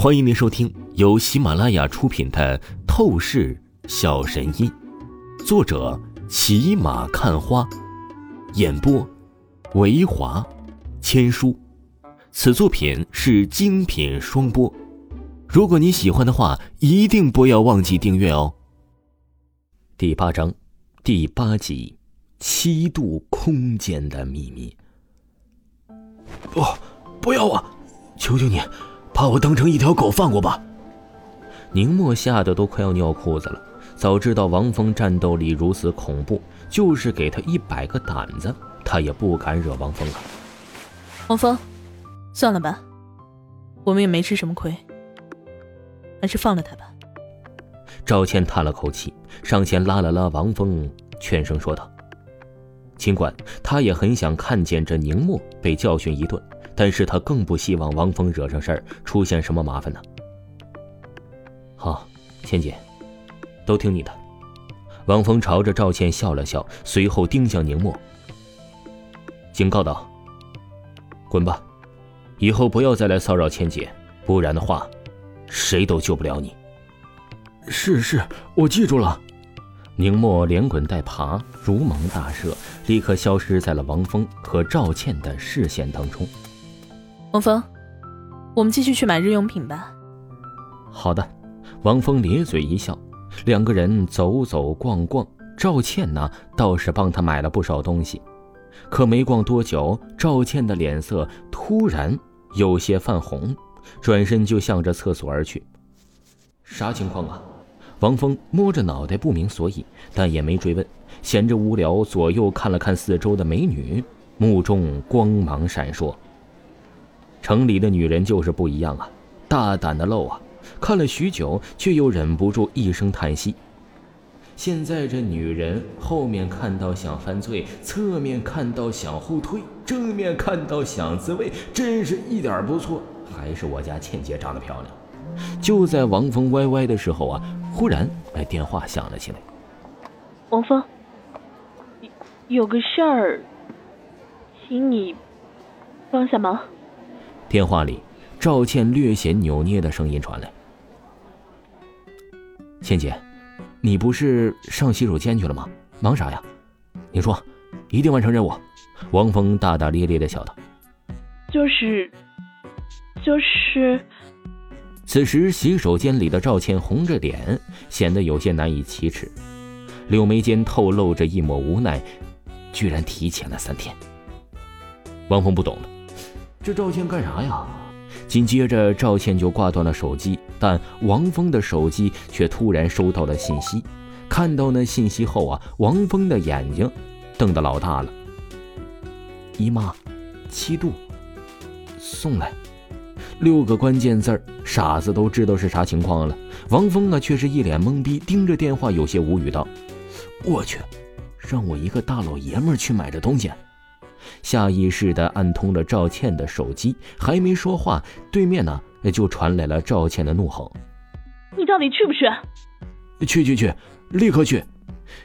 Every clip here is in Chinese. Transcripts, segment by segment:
欢迎您收听由喜马拉雅出品的《透视小神医》，作者骑马看花，演播维华千书。此作品是精品双播。如果你喜欢的话，一定不要忘记订阅哦。第八章，第八集，七度空间的秘密。不，不要啊！求求你！把我当成一条狗放过吧！宁墨吓得都快要尿裤子了。早知道王峰战斗力如此恐怖，就是给他一百个胆子，他也不敢惹王峰啊。王峰，算了吧，我们也没吃什么亏，还是放了他吧。赵倩叹了口气，上前拉了拉王峰，劝声说道：“尽管他也很想看见这宁墨被教训一顿。”但是他更不希望王峰惹上事儿，出现什么麻烦呢？好，倩姐，都听你的。王峰朝着赵倩笑了笑，随后盯向宁墨，警告道：“滚吧，以后不要再来骚扰倩姐，不然的话，谁都救不了你。”是是，我记住了。宁墨连滚带爬，如芒大赦，立刻消失在了王峰和赵倩的视线当中。王峰，我们继续去买日用品吧。好的，王峰咧嘴一笑，两个人走走逛逛。赵倩呢，倒是帮他买了不少东西，可没逛多久，赵倩的脸色突然有些泛红，转身就向着厕所而去。啥情况啊？王峰摸着脑袋不明所以，但也没追问，闲着无聊，左右看了看四周的美女，目中光芒闪烁。城里的女人就是不一样啊，大胆的露啊！看了许久，却又忍不住一声叹息。现在这女人，后面看到想犯罪，侧面看到想后退，正面看到想自卫，真是一点不错。还是我家倩姐长得漂亮。就在王峰歪歪的时候啊，忽然哎，电话响了起来。王峰，有个事儿，请你帮下忙。电话里，赵倩略显扭捏的声音传来：“倩姐，你不是上洗手间去了吗？忙啥呀？你说，一定完成任务。”王峰大大咧咧的笑道：“就是，就是。”此时，洗手间里的赵倩红着脸，显得有些难以启齿，柳眉间透露着一抹无奈，居然提前了三天。王峰不懂了。这赵倩干啥呀？紧接着，赵倩就挂断了手机，但王峰的手机却突然收到了信息。看到那信息后啊，王峰的眼睛瞪得老大了。姨妈，七度，送来，六个关键字儿，傻子都知道是啥情况了。王峰啊，却是一脸懵逼，盯着电话，有些无语道：“我去，让我一个大老爷们去买这东西。”下意识地按通了赵倩的手机，还没说话，对面呢就传来了赵倩的怒吼：“你到底去不去？”“去去去，立刻去！”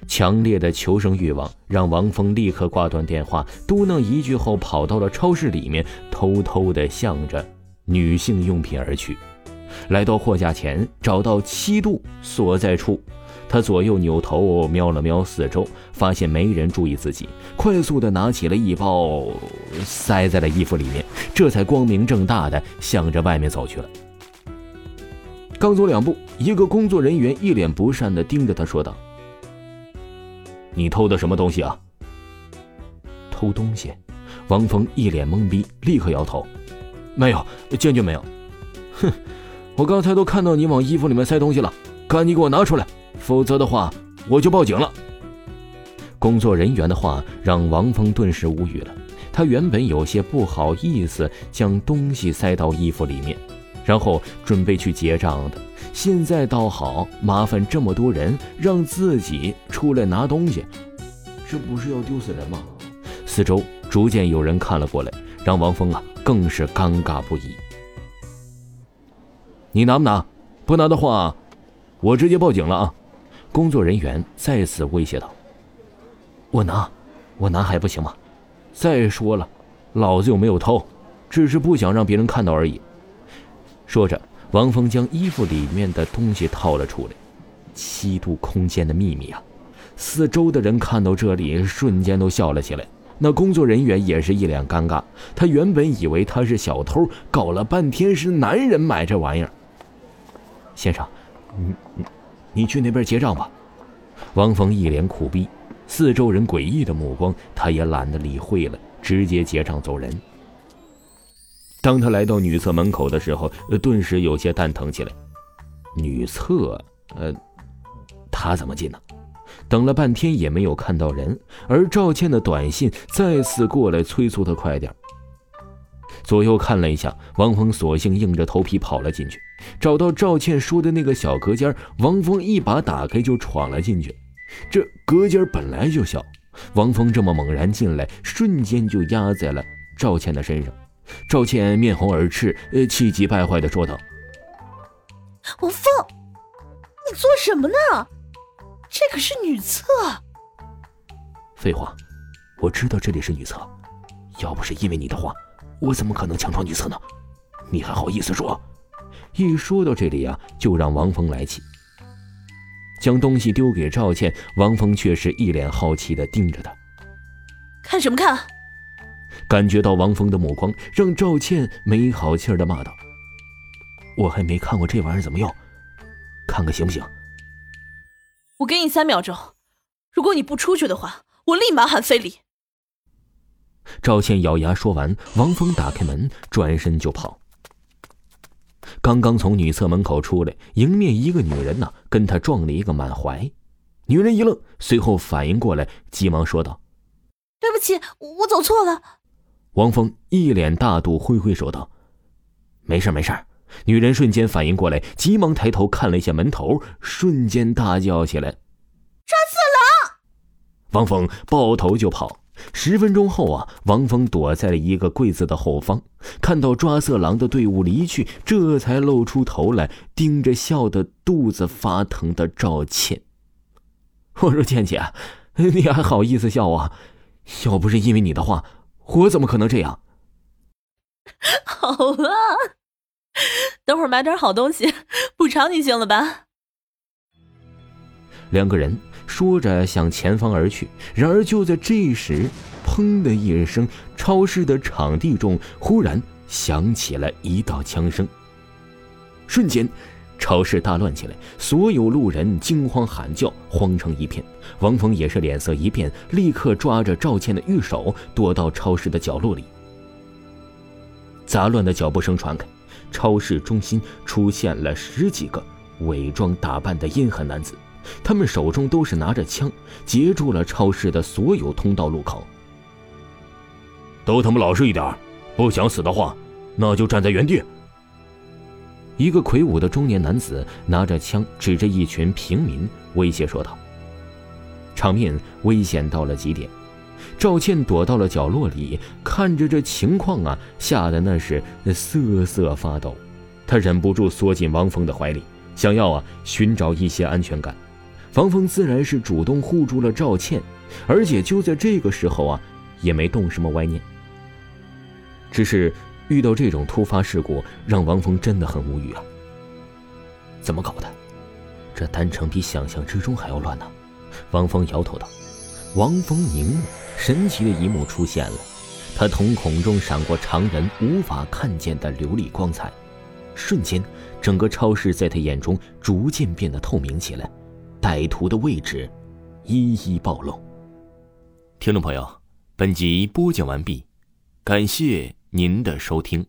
强烈的求生欲望让王峰立刻挂断电话，嘟囔一句后跑到了超市里面，偷偷地向着女性用品而去。来到货架前，找到七度所在处。他左右扭头瞄了瞄四周，发现没人注意自己，快速的拿起了一包，塞在了衣服里面，这才光明正大的向着外面走去了。刚走两步，一个工作人员一脸不善的盯着他说道：“你偷的什么东西啊？”偷东西？王峰一脸懵逼，立刻摇头：“没有，坚决没有。”哼，我刚才都看到你往衣服里面塞东西了，赶紧给我拿出来！否则的话，我就报警了。工作人员的话让王峰顿时无语了。他原本有些不好意思将东西塞到衣服里面，然后准备去结账的。现在倒好，麻烦这么多人，让自己出来拿东西，这不是要丢死人吗？四周逐渐有人看了过来，让王峰啊更是尴尬不已。你拿不拿？不拿的话，我直接报警了啊！工作人员再次威胁道：“我拿，我拿还不行吗？再说了，老子又没有偷，只是不想让别人看到而已。”说着，王峰将衣服里面的东西掏了出来，七度空间的秘密啊！四周的人看到这里，瞬间都笑了起来。那工作人员也是一脸尴尬，他原本以为他是小偷，搞了半天是男人买这玩意儿。先生，你你你去那边结账吧。王峰一脸苦逼，四周人诡异的目光，他也懒得理会了，直接结账走人。当他来到女厕门口的时候，顿时有些蛋疼起来。女厕，呃，他怎么进呢？等了半天也没有看到人，而赵倩的短信再次过来催促他快点。左右看了一下，王峰索性硬着头皮跑了进去，找到赵倩说的那个小隔间，王峰一把打开就闯了进去。这隔间本来就小，王峰这么猛然进来，瞬间就压在了赵倩的身上。赵倩面红耳赤，呃，气急败坏的说道：“王峰，你做什么呢？这可是女厕。”废话，我知道这里是女厕，要不是因为你的话。我怎么可能强闯女厕呢？你还好意思说？一说到这里啊，就让王峰来气。将东西丢给赵倩，王峰却是一脸好奇的盯着他。看什么看？感觉到王峰的目光，让赵倩没好气的骂道：“我还没看过这玩意儿怎么用，看看行不行？”我给你三秒钟，如果你不出去的话，我立马喊非礼。赵倩咬牙说完，王峰打开门，转身就跑。刚刚从女厕门口出来，迎面一个女人呢，跟他撞了一个满怀。女人一愣，随后反应过来，急忙说道：“对不起，我走错了。”王峰一脸大度，挥挥手道：“没事没事。”女人瞬间反应过来，急忙抬头看了一下门头，瞬间大叫起来：“抓色狼！”王峰抱头就跑。十分钟后啊，王峰躲在了一个柜子的后方，看到抓色狼的队伍离去，这才露出头来，盯着笑得肚子发疼的赵倩。我说：“倩倩，你还好意思笑啊？要不是因为你的话，我怎么可能这样？”好啊，等会儿买点好东西补偿你，行了吧？两个人。说着向前方而去，然而就在这时，砰的一声，超市的场地中忽然响起了一道枪声。瞬间，超市大乱起来，所有路人惊慌喊叫，慌成一片。王峰也是脸色一变，立刻抓着赵倩的玉手，躲到超市的角落里。杂乱的脚步声传开，超市中心出现了十几个伪装打扮的阴狠男子。他们手中都是拿着枪，截住了超市的所有通道路口。都他妈老实一点，不想死的话，那就站在原地。一个魁梧的中年男子拿着枪指着一群平民，威胁说道：“场面危险到了极点。”赵倩躲到了角落里，看着这情况啊，吓得那是瑟瑟发抖。她忍不住缩进王峰的怀里，想要啊寻找一些安全感。王峰自然是主动护住了赵倩，而且就在这个时候啊，也没动什么歪念。只是遇到这种突发事故，让王峰真的很无语啊！怎么搞的？这单程比想象之中还要乱呢！王峰摇头道。王峰凝目，神奇的一幕出现了，他瞳孔中闪过常人无法看见的琉璃光彩，瞬间，整个超市在他眼中逐渐变得透明起来。歹徒的位置一一暴露。听众朋友，本集播讲完毕，感谢您的收听。